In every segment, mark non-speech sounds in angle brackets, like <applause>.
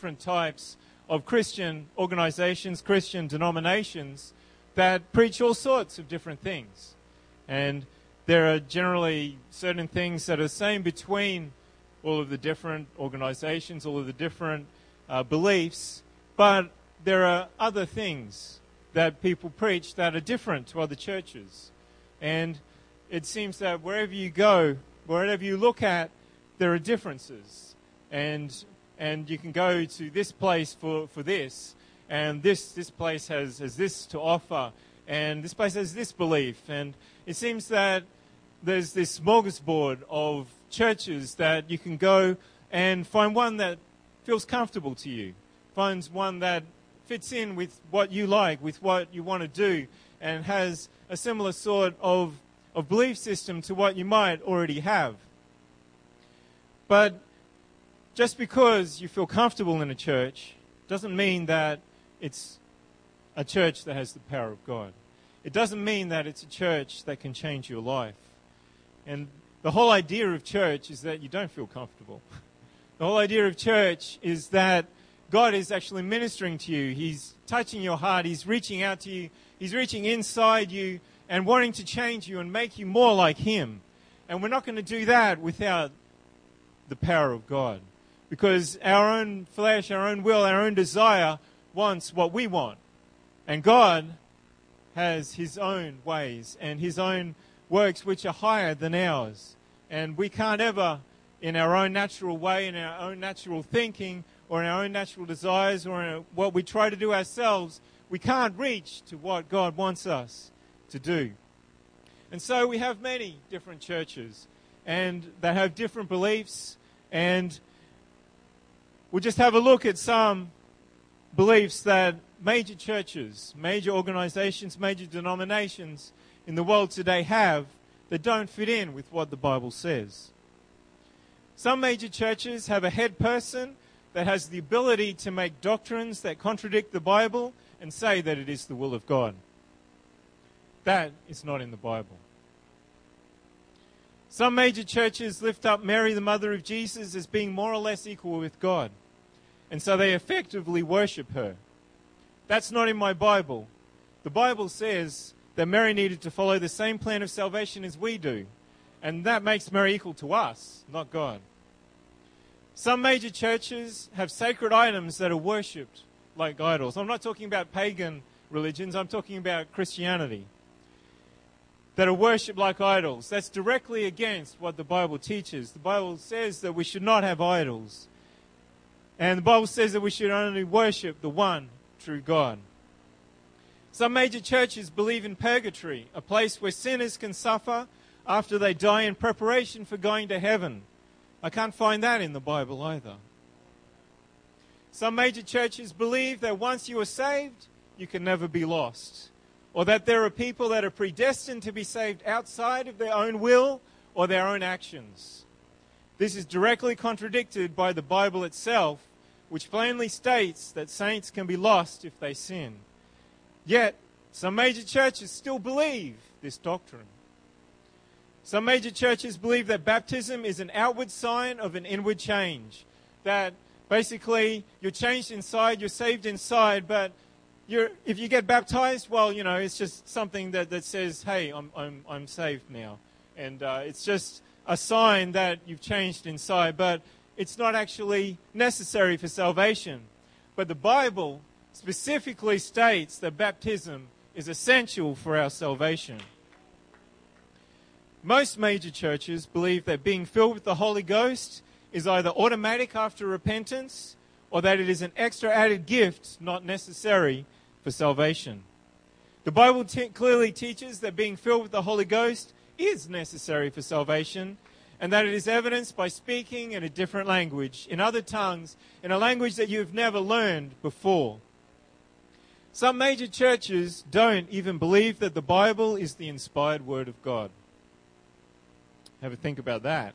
different types of Christian organizations, Christian denominations that preach all sorts of different things. And there are generally certain things that are the same between all of the different organizations, all of the different uh, beliefs, but there are other things that people preach that are different to other churches. And it seems that wherever you go, wherever you look at, there are differences. And, and you can go to this place for, for this, and this, this place has, has this to offer, and this place has this belief. And it seems that there's this smorgasbord of churches that you can go and find one that feels comfortable to you, finds one that fits in with what you like, with what you want to do, and has a similar sort of, of belief system to what you might already have. But just because you feel comfortable in a church doesn't mean that it's a church that has the power of God. It doesn't mean that it's a church that can change your life. And the whole idea of church is that you don't feel comfortable. <laughs> The whole idea of church is that God is actually ministering to you. He's touching your heart. He's reaching out to you. He's reaching inside you and wanting to change you and make you more like Him. And we're not going to do that without the power of God. Because our own flesh, our own will, our own desire wants what we want. And God has His own ways and His own works which are higher than ours. And we can't ever, in our own natural way, in our own natural thinking, or in our own natural desires, or in what we try to do ourselves, we can't reach to what God wants us to do. And so we have many different churches, and they have different beliefs, and we'll just have a look at some beliefs that major churches, major organizations, major denominations in the world today have that don't fit in with what the Bible says. Some major churches have a head person that has the ability to make doctrines that contradict the Bible and say that it is the will of God. That is not in the Bible. Some major churches lift up Mary, the mother of Jesus, as being more or less equal with God. And so they effectively worship her. That's not in my Bible. The Bible says that Mary needed to follow the same plan of salvation as we do. And that makes Mary equal to us, not God. Some major churches have sacred items that are worshipped like idols. I'm not talking about pagan religions, I'm talking about Christianity. That are worshipped like idols. That's directly against what the Bible teaches. The Bible says that we should not have idols. And the Bible says that we should only worship the one true God. Some major churches believe in purgatory, a place where sinners can suffer after they die in preparation for going to heaven. I can't find that in the Bible either. Some major churches believe that once you are saved, you can never be lost. Or that there are people that are predestined to be saved outside of their own will or their own actions. This is directly contradicted by the Bible itself, which plainly states that saints can be lost if they sin. Yet, some major churches still believe this doctrine. Some major churches believe that baptism is an outward sign of an inward change. That basically you're changed inside, you're saved inside, but if you get baptized, well, you know, it's just something that, that says, hey, I'm, I'm, I'm saved now. And uh, it's just a sign that you've changed inside, but it's not actually necessary for salvation. But the Bible specifically states that baptism is essential for our salvation. Most major churches believe that being filled with the Holy Ghost is either automatic after repentance or that it is an extra added gift not necessary for salvation. The Bible clearly teaches that being filled with the Holy Ghost is necessary for salvation and that it is evidenced by speaking in a different language, in other tongues, in a language that you've never learned before. Some major churches don't even believe that the Bible is the inspired Word of God. Have a think about that.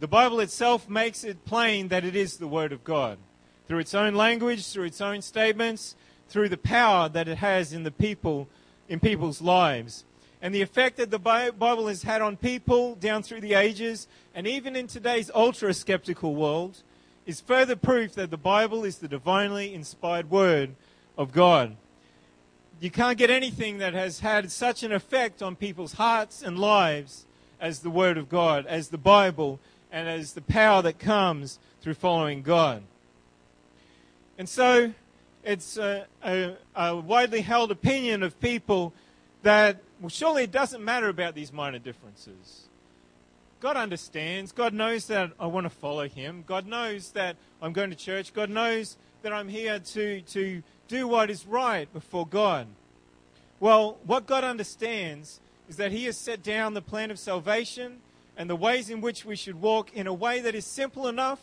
The Bible itself makes it plain that it is the Word of God. Through its own language, through its own statements, through the power that it has in the people, in people's lives. And the effect that the Bible has had on people down through the ages, and even in today's ultra skeptical world, is further proof that the Bible is the divinely inspired word of God. You can't get anything that has had such an effect on people's hearts and lives as the Word of God, as the Bible, and as the power that comes through following God. And so it's a, a, a widely held opinion of people that, well, surely it doesn't matter about these minor differences. God understands. God knows that I want to follow Him. God knows that I'm going to church. God knows that I'm here to, to do what is right before God. Well, what God understands is that He has set down the plan of salvation and the ways in which we should walk in a way that is simple enough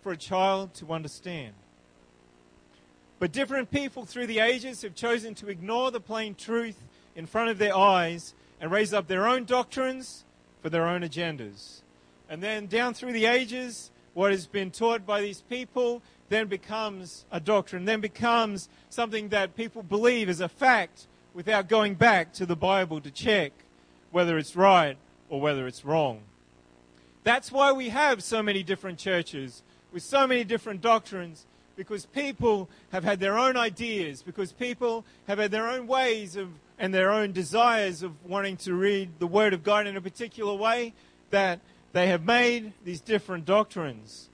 for a child to understand. But different people through the ages have chosen to ignore the plain truth in front of their eyes and raise up their own doctrines for their own agendas. And then down through the ages, what has been taught by these people then becomes a doctrine, then becomes something that people believe as a fact without going back to the Bible to check whether it's right or whether it's wrong. That's why we have so many different churches with so many different doctrines because people have had their own ideas, because people have had their own ways of and their own desires of wanting to read the Word of God in a particular way that they have made these different doctrines.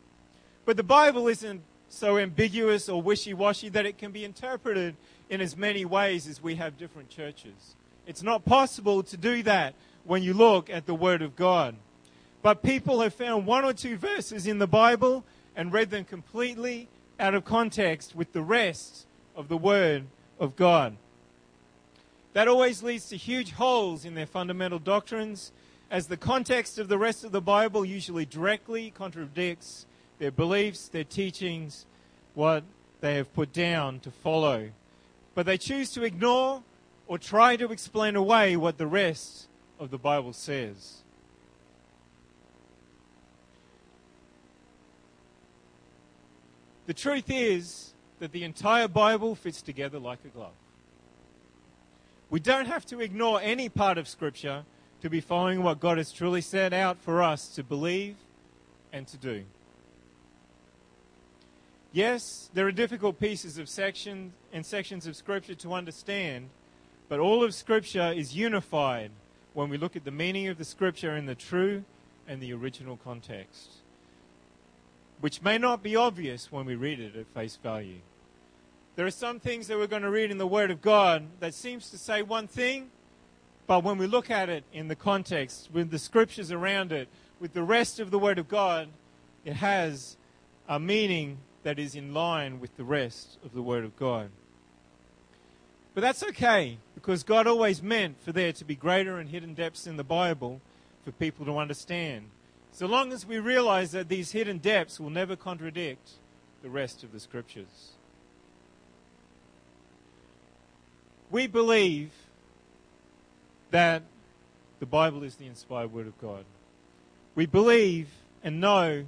But the Bible isn't so ambiguous or wishy washy that it can be interpreted in as many ways as we have different churches. It's not possible to do that when you look at the Word of God. But people have found one or two verses in the Bible and read them completely out of context with the rest of the Word of God. That always leads to huge holes in their fundamental doctrines, as the context of the rest of the Bible usually directly contradicts their beliefs, their teachings, what they have put down to follow. But they choose to ignore or try to explain away what the rest of the Bible says. The truth is that the entire Bible fits together like a glove. We don't have to ignore any part of Scripture to be following what God has truly set out for us to believe and to do. Yes, there are difficult pieces of sections and sections of Scripture to understand, but all of Scripture is unified when we look at the meaning of the Scripture in the true and the original context which may not be obvious when we read it at face value. There are some things that we're going to read in the Word of God that seems to say one thing, but when we look at it in the context, with the scriptures around it, with the rest of the Word of God, it has a meaning that is in line with the rest of the Word of God. But that's okay, because God always meant for there to be greater and hidden depths in the Bible for people to understand. So long as we realize that these hidden depths will never contradict the rest of the scriptures. We believe that the Bible is the inspired word of God. We believe and know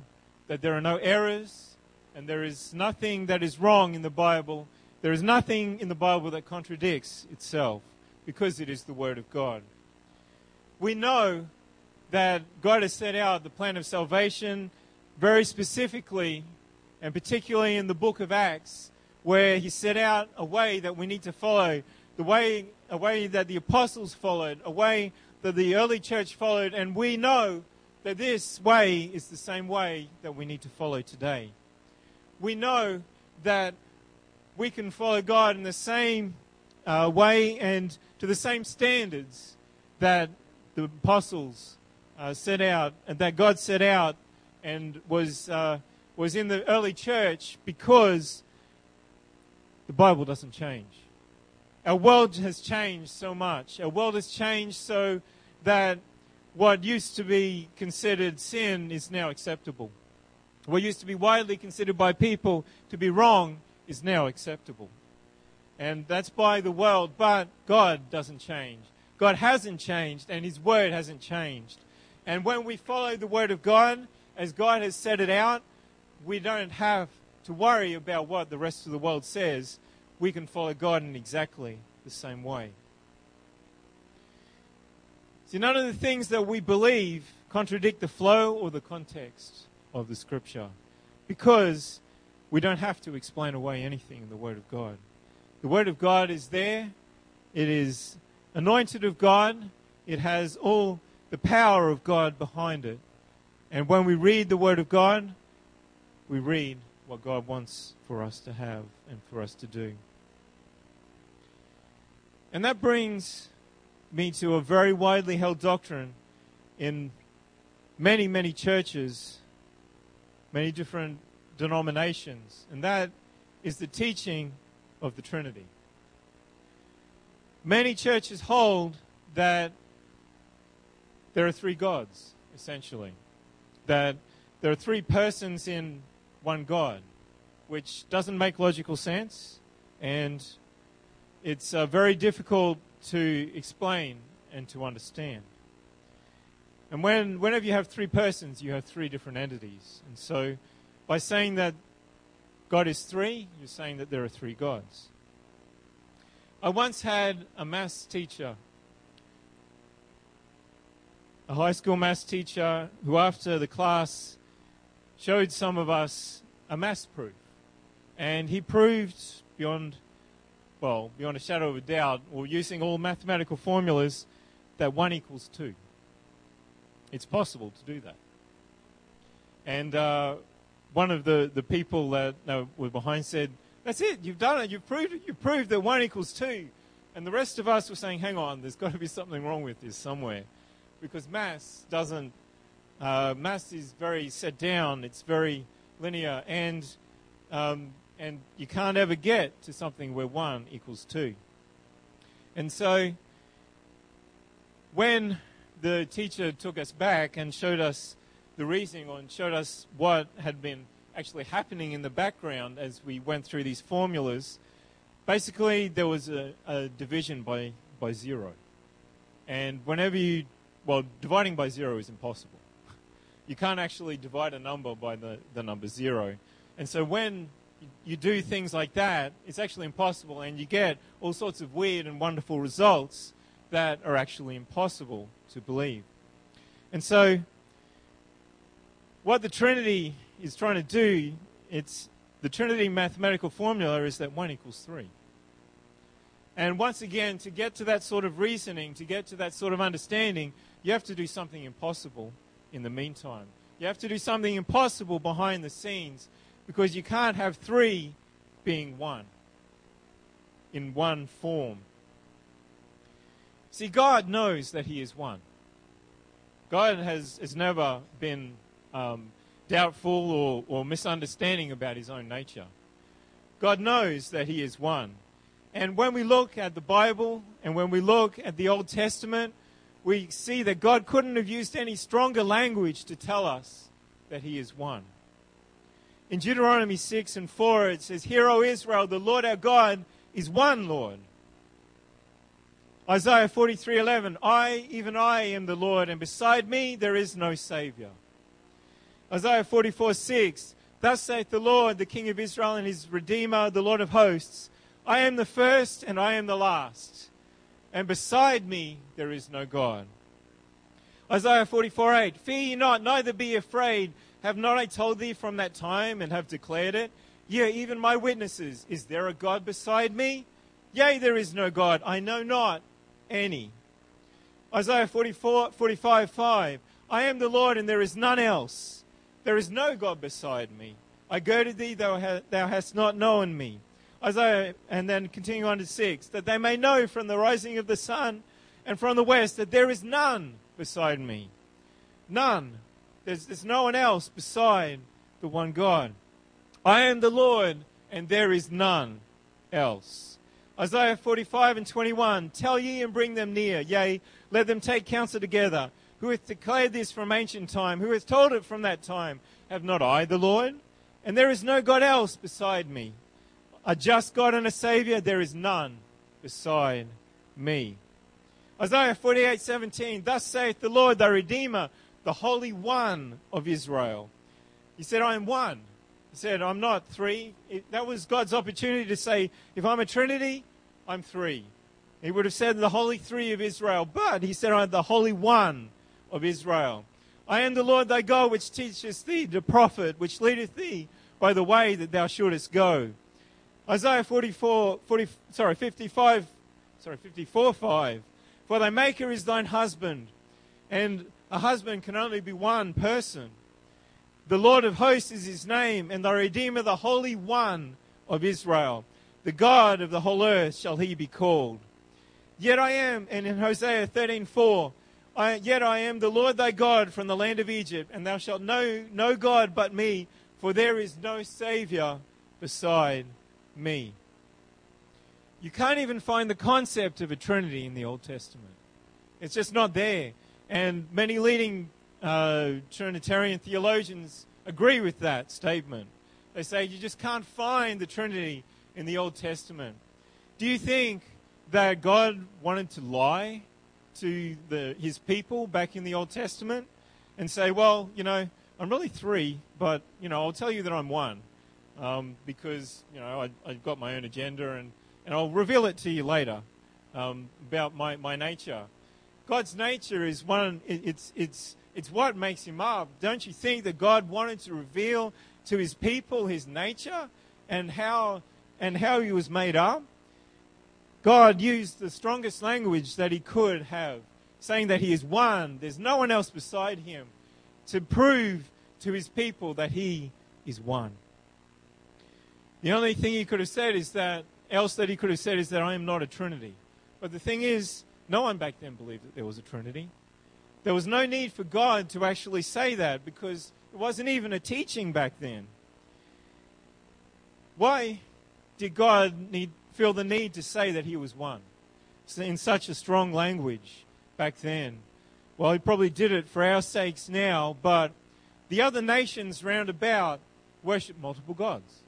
that there are no errors and there is nothing that is wrong in the Bible. There is nothing in the Bible that contradicts itself because it is the Word of God. We know that God has set out the plan of salvation very specifically, and particularly in the book of Acts, where He set out a way that we need to follow, the way, a way that the apostles followed, a way that the early church followed, and we know that this way is the same way that we need to follow today. We know that we can follow God in the same uh, way and to the same standards that the apostles uh, set out, and that God set out and was, uh, was in the early church because the Bible doesn't change. Our world has changed so much. Our world has changed so that what used to be considered sin is now acceptable. What used to be widely considered by people to be wrong is now acceptable. And that's by the world, but God doesn't change. God hasn't changed, and His Word hasn't changed. And when we follow the Word of God, as God has set it out, we don't have to worry about what the rest of the world says. We can follow God in exactly the same way. See, none of the things that we believe contradict the flow or the context of the Scripture. because we don't have to explain away anything in the Word of God. The Word of God is there, it is anointed of God, it has all the power of God behind it. And when we read the Word of God, we read what God wants for us to have and for us to do. And that brings me to a very widely held doctrine in many, many churches, many different denominations, and that is the teaching of the Trinity. Many churches hold that there are three gods, essentially. That there are three persons in one God, which doesn't make logical sense, and it's uh, very difficult to explain and to understand. And when, whenever you have three persons, you have three different entities. And so, by saying that God is three, you're saying that there are three gods. I once had a maths teacher, a high school maths teacher, who after the class showed some of us a maths proof. And he proved beyond well, beyond a shadow of a doubt, or using all mathematical formulas, that 1 equals 2. It's possible to do that. And uh, one of the, the people that uh, were behind said, That's it, you've done it, you've proved it, you've proved that 1 equals 2. And the rest of us were saying, Hang on, there's got to be something wrong with this somewhere. Because mass doesn't, uh, maths is very set down, it's very linear, and um, and you can't ever get to something where 1 equals 2. And so, when the teacher took us back and showed us the reasoning and showed us what had been actually happening in the background as we went through these formulas, basically there was a, a division by, by zero. And whenever you, well, dividing by zero is impossible. <laughs> You can't actually divide a number by the, the number zero. And so when you do things like that, it's actually impossible, and you get all sorts of weird and wonderful results that are actually impossible to believe. And so, what the Trinity is trying to do, it's the Trinity mathematical formula is that 1 equals 3. And once again, to get to that sort of reasoning, to get to that sort of understanding, you have to do something impossible in the meantime. You have to do something impossible behind the scenes because you can't have three being one in one form. See, God knows that He is one. God has, has never been um, doubtful or, or misunderstanding about His own nature. God knows that He is one. And when we look at the Bible and when we look at the Old Testament, we see that God couldn't have used any stronger language to tell us that He is one. In Deuteronomy 6 and 4, it says, Hear, O Israel, the Lord our God is one Lord. Isaiah 43:11 I even I am the Lord and beside me there is no savior. Isaiah 44:6 Thus saith the Lord the King of Israel and his redeemer the Lord of hosts I am the first and I am the last and beside me there is no God. Isaiah 44:8 Fear ye not neither be afraid have not I told thee from that time and have declared it? Yea, even my witnesses. Is there a God beside me? Yea, there is no God. I know not any. Isaiah 44, 45, 5. I am the Lord and there is none else. There is no God beside me. I go to thee, thou, ha- thou hast not known me. Isaiah, and then continue on to 6, that they may know from the rising of the sun and from the west that there is none beside me. None. There's, there's no one else beside the one God. I am the Lord, and there is none else. Isaiah 45 and 21 Tell ye and bring them near, yea, let them take counsel together. Who hath declared this from ancient time? Who hath told it from that time? Have not I the Lord? And there is no God else beside me. A just God and a Savior, there is none beside me. Isaiah 48 17 Thus saith the Lord, thy Redeemer, the Holy One of Israel. He said, I am one. He said, I'm not three. It, that was God's opportunity to say, if I'm a Trinity, I'm three. He would have said the Holy Three of Israel, but he said, I am the Holy One of Israel. I am the Lord thy God, which teacheth thee the prophet, which leadeth thee by the way that thou shouldest go. Isaiah 44, 40, sorry, 55, sorry, 54, 5. For thy maker is thine husband, and a husband can only be one person. The Lord of hosts is his name, and the Redeemer, the Holy One of Israel. The God of the whole earth shall he be called. Yet I am, and in Hosea 13:4, I, yet I am the Lord thy God from the land of Egypt, and thou shalt know no God but me, for there is no Savior beside me. You can't even find the concept of a Trinity in the Old Testament. It's just not there. And many leading uh, Trinitarian theologians agree with that statement. They say you just can't find the Trinity in the Old Testament. Do you think that God wanted to lie to the, his people back in the Old Testament and say, well, you know, I'm really three, but, you know, I'll tell you that I'm one um, because, you know, I, have got my own agenda and, and I'll reveal it to you later um, about my, my nature. God's nature is one, it's, it's, it's what makes him up. Don't you think that God wanted to reveal to his people his nature and how, and how he was made up? God used the strongest language that he could have, saying that he is one, there's no one else beside him, to prove to his people that he is one. The only thing he could have said is that, else that he could have said is that I am not a Trinity. But the thing is, no one back then believed that there was a Trinity. There was no need for God to actually say that because it wasn't even a teaching back then. Why did God need feel the need to say that he was one in such a strong language back then. Well, he probably did it for our sakes now, but the other nations round about worship multiple gods.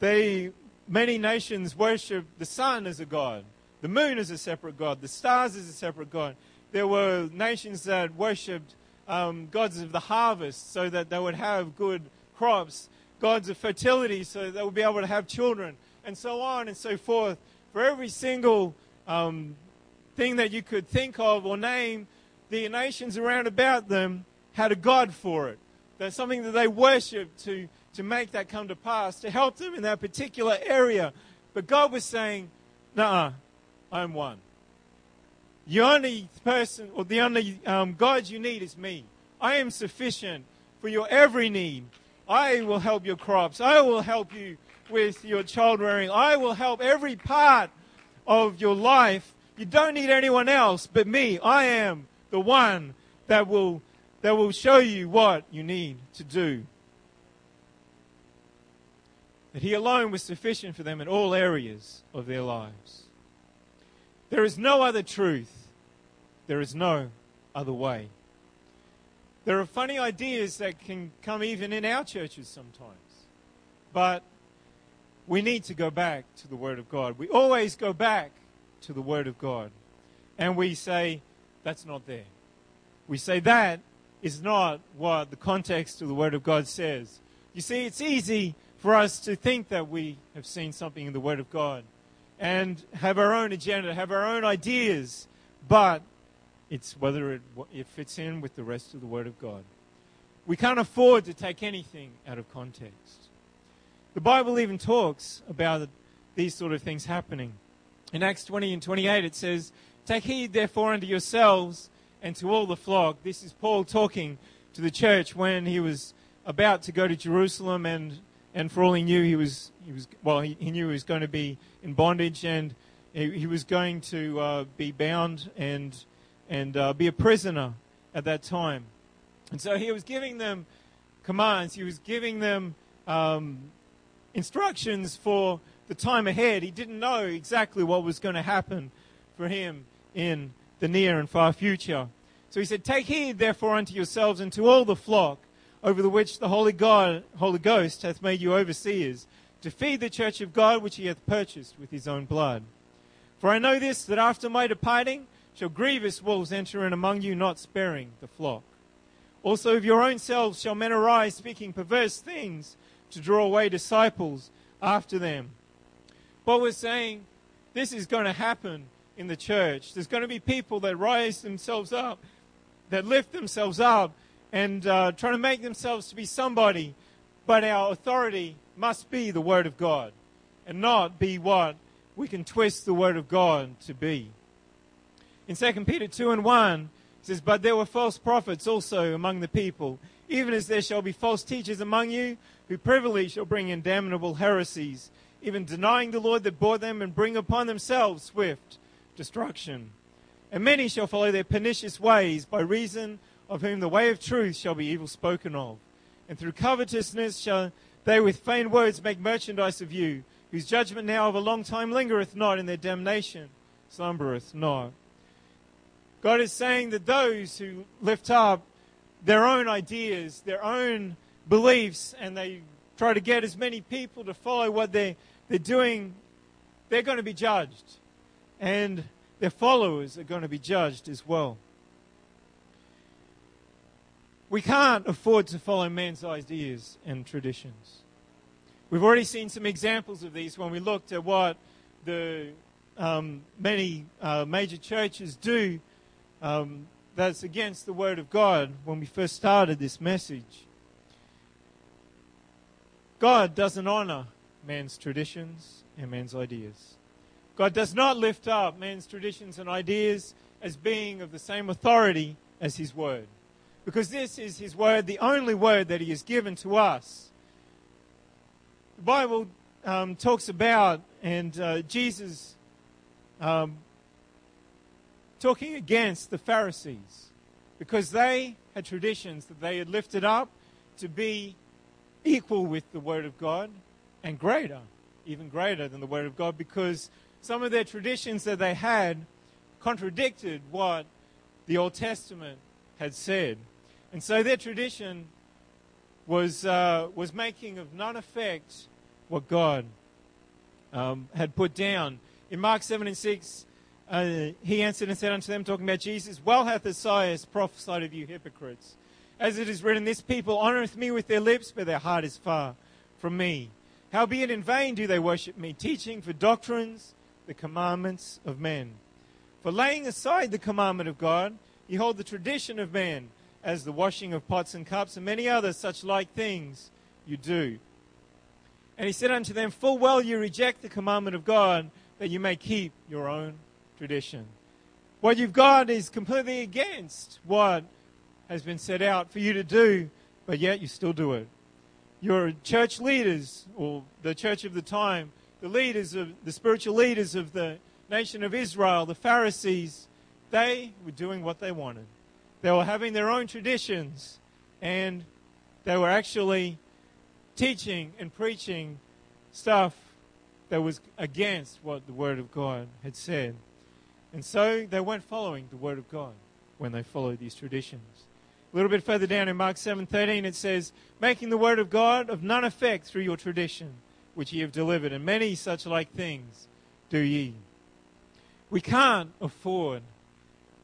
They, many nations worship the sun as a god, the moon is a separate god, the stars is a separate god. There were nations that worshipped um, gods of the harvest so that they would have good crops, gods of fertility so they would be able to have children and so on and so forth. For every single um, thing that you could think of or name, the nations around about them had a God for it. There's something that they worshiped to, to make that come to pass, to help them in that particular area. But God was saying, Nah, I'm one. The only person, or the only um, God you need is me. I am sufficient for your every need. I will help your crops. I will help you with your child rearing. I will help every part of your life. You don't need anyone else but me. I am the one that will, that will show you what you need to do. That He alone was sufficient for them in all areas of their lives. There is no other truth. There is no other way. There are funny ideas that can come even in our churches sometimes. But we need to go back to the Word of God. We always go back to the Word of God. And we say, that's not there. We say that is not what the context of the Word of God says. You see, it's easy for us to think that we have seen something in the Word of God and have our own agenda, have our own ideas, but it's whether it, it fits in with the rest of the Word of God. We can't afford to take anything out of context. The Bible even talks about these sort of things happening. In Acts 20 and 28, it says, Take heed, therefore, unto yourselves and to all the flock. This is Paul talking to the church when he was about to go to Jerusalem, and, and for all he knew, he was, he was well, he, he knew he was going to be in bondage, and he, he was going to uh, be bound and, and uh, be a prisoner at that time. And so he was giving them commands, he was giving them um, instructions for the time ahead. He didn't know exactly what was going to happen for him in the near and far future. So he said, Take heed therefore unto yourselves and to all the flock over the which the Holy God, Holy Ghost hath made you overseers, to feed the church of God which he hath purchased with his own blood. For I know this, that after my departing shall grievous wolves enter in among you, not sparing the flock. Also of your own selves shall men arise speaking perverse things to draw away disciples after them. But we're saying this is going to happen in the church. There's going to be people that rise themselves up, that lift themselves up, and uh, try to make themselves to be somebody But our authority must be the Word of God and not be what we can twist the Word of God to be. In 2 Peter 2 and 1, it says, But there were false prophets also among the people, even as there shall be false teachers among you, who privily shall bring in damnable heresies, even denying the Lord that bore them, and bring upon themselves swift destruction. And many shall follow their pernicious ways, by reason of whom the way of truth shall be evil spoken of. And through covetousness shall they with vain words make merchandise of you, whose judgment now of a long time lingereth not, and their damnation slumbereth not. God is saying that those who lift up their own ideas, their own beliefs, and they try to get as many people to follow what they're, they're doing, they're going to be judged. And their followers are going to be judged as well. We can't afford to follow man's ideas and traditions. We've already seen some examples of these when we looked at what the um, many uh, major churches do um, that's against the Word of God when we first started this message. God doesn't honor man's traditions and man's ideas. God does not lift up man's traditions and ideas as being of the same authority as His Word. Because this is His Word, the only Word that He has given to us. The Bible um, talks about, and uh, Jesus um, talking against the Pharisees, because they had traditions that they had lifted up to be equal with the Word of God and greater, even greater than the Word of God, because some of their traditions that they had contradicted what the Old Testament had said. And so their tradition was, uh, was making of none effect what God um, had put down. In Mark 7 and 6, uh, he answered and said unto them, talking about Jesus, Well hath Isaiah prophesied of you hypocrites. As it is written, This people honoureth me with their lips, but their heart is far from me. Howbeit in vain do they worship me, teaching for doctrines the commandments of men. For laying aside the commandment of God, ye hold the tradition of men, as the washing of pots and cups, and many other such like things you do. And he said unto them, Full well you reject the commandment of God, that you may keep your own tradition. What you've got is completely against what has been set out for you to do, but yet you still do it. Your church leaders, or the church of the time, the leaders of the spiritual leaders of the nation of Israel, the Pharisees, they were doing what they wanted. They were having their own traditions, and they were actually teaching and preaching stuff that was against what the Word of God had said. And so they weren't following the Word of God when they followed these traditions. A little bit further down in Mark 7:13 it says, "Making the word of God of none effect through your tradition, which ye have delivered, and many such like things do ye. We can't afford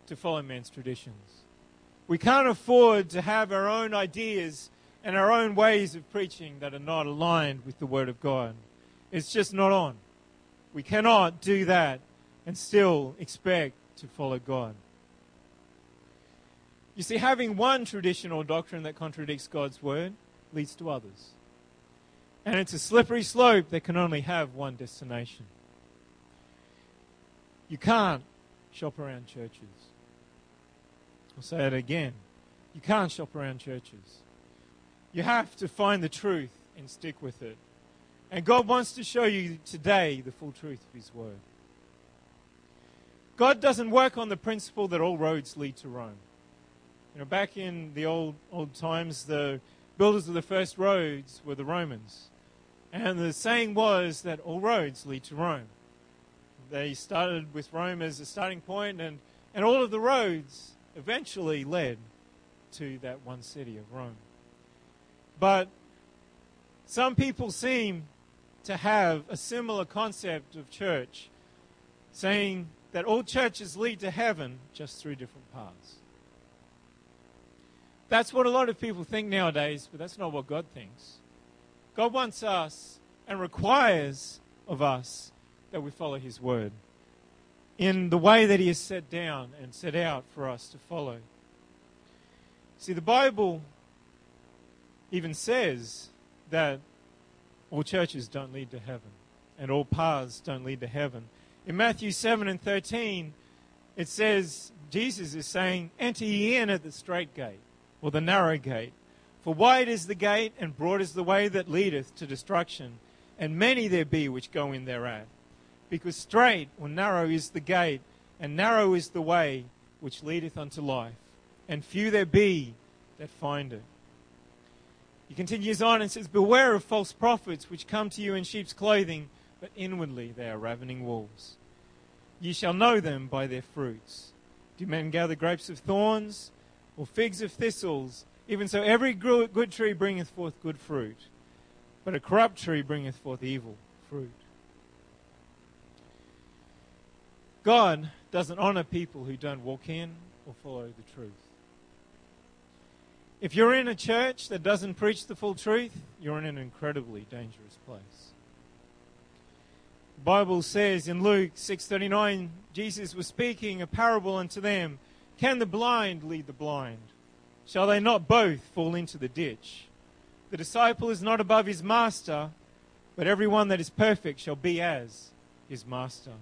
to follow men's traditions. We can't afford to have our own ideas and our own ways of preaching that are not aligned with the Word of God. It's just not on. We cannot do that and still expect to follow God. You see, having one traditional doctrine that contradicts God's Word leads to others. And it's a slippery slope that can only have one destination. You can't shop around churches. I'll say it again. You can't shop around churches. You have to find the truth and stick with it. And God wants to show you today the full truth of His Word. God doesn't work on the principle that all roads lead to Rome. You know, back in the old old times, the builders of the first roads were the Romans. And the saying was that all roads lead to Rome. They started with Rome as a starting point, and, and all of the roads eventually led to that one city of Rome. But some people seem to have a similar concept of church, saying that all churches lead to heaven just through different paths. That's what a lot of people think nowadays, but that's not what God thinks. God wants us and requires of us that we follow His word in the way that He has set down and set out for us to follow. See, the Bible even says that all churches don't lead to heaven and all paths don't lead to heaven. In Matthew 7 and 13, it says, Jesus is saying, Enter ye in at the strait gate, or the narrow gate. For wide is the gate, and broad is the way that leadeth to destruction, and many there be which go in thereat. Because strait or narrow is the gate, and narrow is the way which leadeth unto life, and few there be that find it. He continues on and says, Beware of false prophets which come to you in sheep's clothing, but inwardly they are ravening wolves. Ye shall know them by their fruits. Do men gather grapes of thorns or figs of thistles? Even so, every good tree bringeth forth good fruit, but a corrupt tree bringeth forth evil fruit. God doesn't honor people who don't walk in or follow the truth. If you're in a church that doesn't preach the full truth, you're in an incredibly dangerous place. The Bible says in Luke 6:39 Jesus was speaking a parable unto them can the blind lead the blind shall they not both fall into the ditch the disciple is not above his master but everyone that is perfect shall be as his master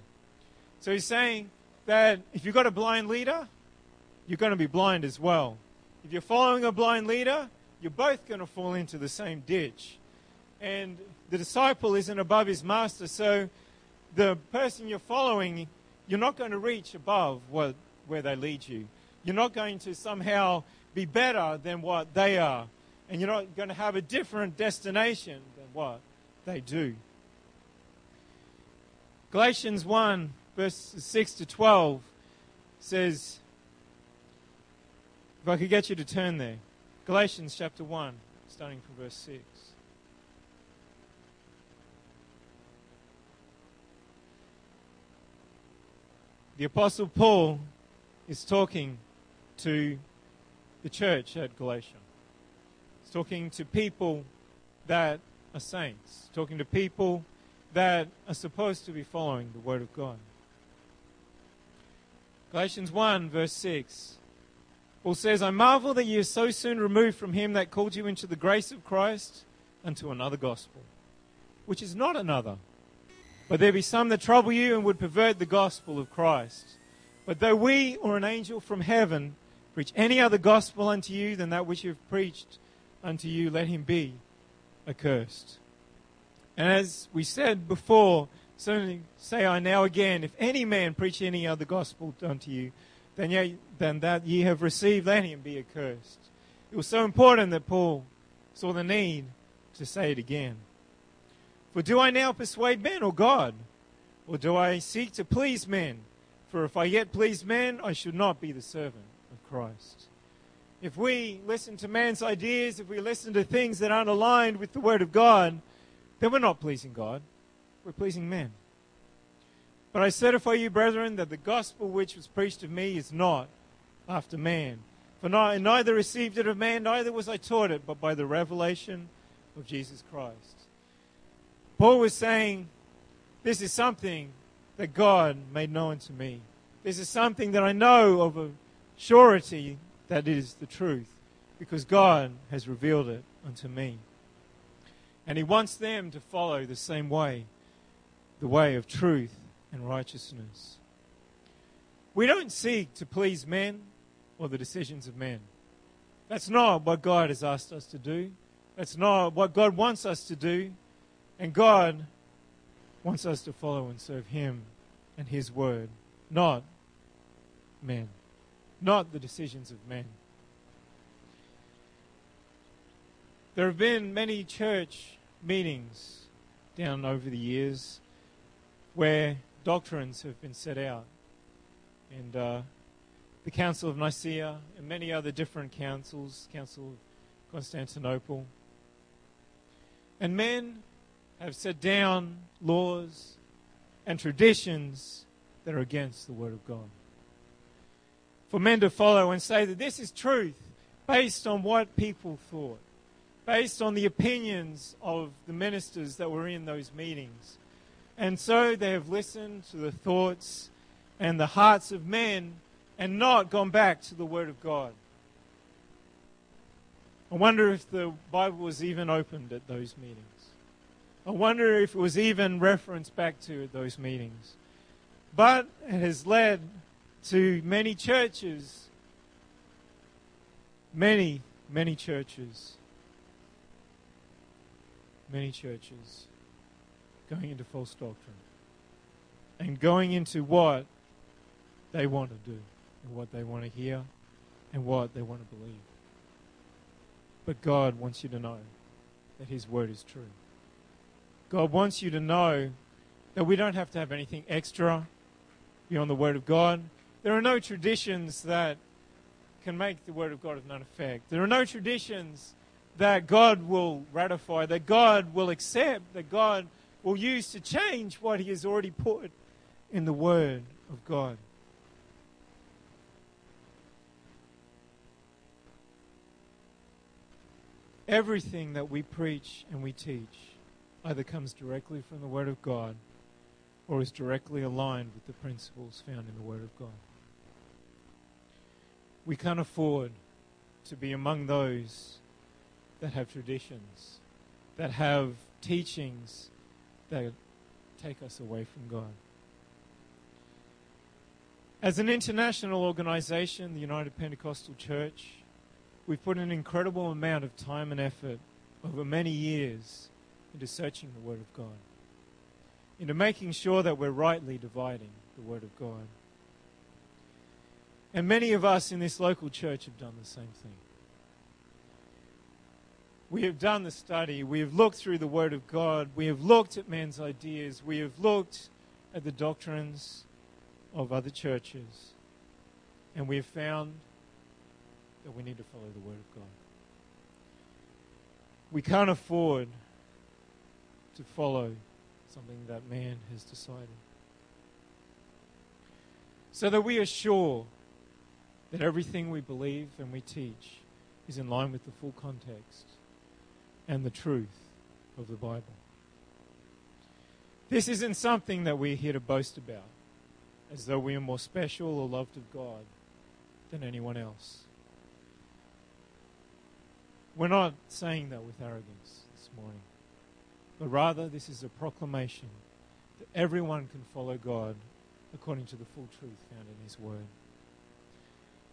so he's saying that if you've got a blind leader you're going to be blind as well if you're following a blind leader you're both going to fall into the same ditch and the disciple isn't above his master so the person you're following, you're not going to reach above what, where they lead you. You're not going to somehow be better than what they are. And you're not going to have a different destination than what they do. Galatians 1, verses 6 to 12 says, if I could get you to turn there. Galatians chapter 1, starting from verse 6. the Apostle Paul is talking to the church at Galatia. He's talking to people that are saints, talking to people that are supposed to be following the Word of God. Galatians 1, verse 6. Paul says, I marvel that ye are so soon removed from him that called you into the grace of Christ unto another gospel, which is not another but there be some that trouble you and would pervert the gospel of Christ. But though we or an angel from heaven preach any other gospel unto you than that which you have preached unto you, let him be accursed. And as we said before, certainly say I now again, if any man preach any other gospel unto you, then, ye, then that ye have received, let him be accursed. It was so important that Paul saw the need to say it again. For do I now persuade men or God? Or do I seek to please men? For if I yet please men, I should not be the servant of Christ. If we listen to man's ideas, if we listen to things that aren't aligned with the Word of God, then we're not pleasing God. We're pleasing men. But I certify you, brethren, that the gospel which was preached of me is not after man. For I neither received it of man, neither was I taught it, but by the revelation of Jesus Christ. Paul was saying, This is something that God made known to me. This is something that I know of a surety that is the truth, because God has revealed it unto me. And He wants them to follow the same way, the way of truth and righteousness. We don't seek to please men or the decisions of men. That's not what God has asked us to do. That's not what God wants us to do. And God wants us to follow and serve Him and His Word, not men, not the decisions of men. There have been many church meetings down over the years where doctrines have been set out. And uh, the Council of Nicaea and many other different councils, Council of Constantinople. And men have set down laws and traditions that are against the Word of God. For men to follow and say that this is truth based on what people thought, based on the opinions of the ministers that were in those meetings. And so they have listened to the thoughts and the hearts of men and not gone back to the Word of God. I wonder if the Bible was even opened at those meetings. I wonder if it was even referenced back to at those meetings. But it has led to many churches, many, many churches, many churches going into false doctrine and going into what they want to do and what they want to hear and what they want to believe. But God wants you to know that His word is true. God wants you to know that we don't have to have anything extra beyond the word of God. There are no traditions that can make the word of God of none effect. There are no traditions that God will ratify, that God will accept, that God will use to change what He has already put in the Word of God. Everything that we preach and we teach either comes directly from the Word of God or is directly aligned with the principles found in the Word of God. We can't afford to be among those that have traditions, that have teachings that take us away from God. As an international organization, the United Pentecostal Church, we've put an incredible amount of time and effort over many years into searching the Word of God, into making sure that we're rightly dividing the Word of God. And many of us in this local church have done the same thing. We have done the study. We have looked through the Word of God. We have looked at man's ideas. We have looked at the doctrines of other churches. And we have found that we need to follow the Word of God. We can't afford to follow something that man has decided. So that we are sure that everything we believe and we teach is in line with the full context and the truth of the Bible. This isn't something that we're here to boast about, as though we are more special or loved of God than anyone else. We're not saying that with arrogance this morning, but rather this is a proclamation that everyone can follow God according to the full truth found in His Word.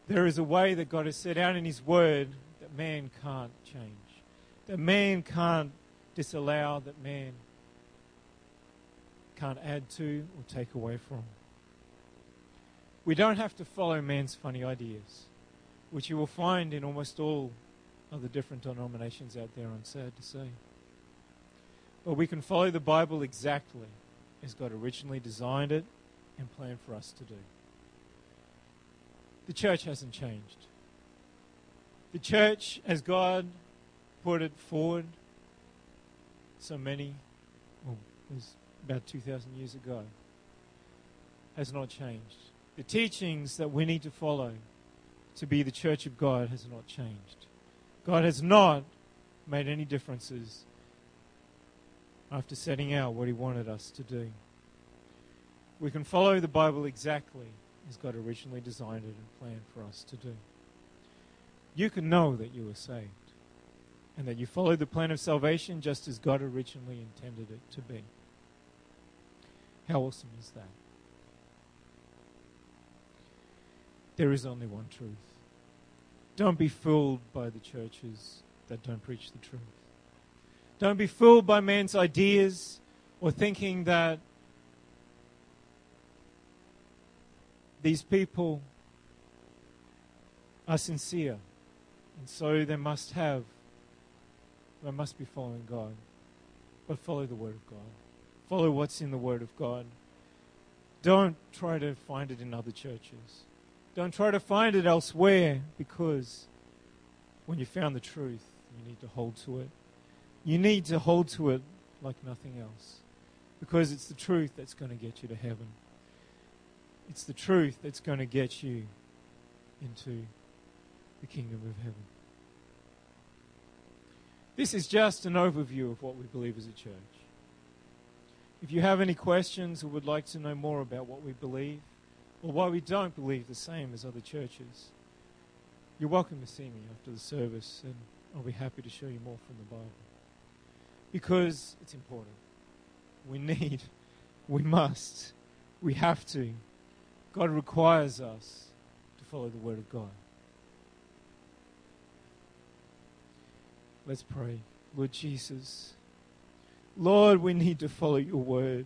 There is a way that God has set out in His Word that man can't change that man can't disallow, that man can't add to or take away from. We don't have to follow man's funny ideas, which you will find in almost all of the different denominations out there, I'm sad to say. But we can follow the Bible exactly as God originally designed it and planned for us to do. The church hasn't changed. The church, as God put it forward so many, well, it was about 2,000 years ago, has not changed. The teachings that we need to follow to be the church of God has not changed. God has not made any differences after setting out what He wanted us to do. We can follow the Bible exactly as God originally designed it and planned for us to do. You can know that you are saved and that you follow the plan of salvation just as God originally intended it to be. How awesome is that? There is only one truth. Don't be fooled by the churches that don't preach the truth. Don't be fooled by man's ideas or thinking that these people are sincere and so they must have I must be following God. But follow the Word of God. Follow what's in the Word of God. Don't try to find it in other churches. Don't try to find it elsewhere because when you found the truth, you need to hold to it. You need to hold to it like nothing else because it's the truth that's going to get you to heaven. It's the truth that's going to get you into the kingdom of heaven. This is just an overview of what we believe as a church. If you have any questions or would like to know more about what we believe or why we don't believe the same as other churches, you're welcome to see me after the service and I'll be happy to show you more from the Bible. Because it's important. We need, we must, we have to. God requires us to follow the Word of God. Let's pray. Lord Jesus, Lord, we need to follow your word.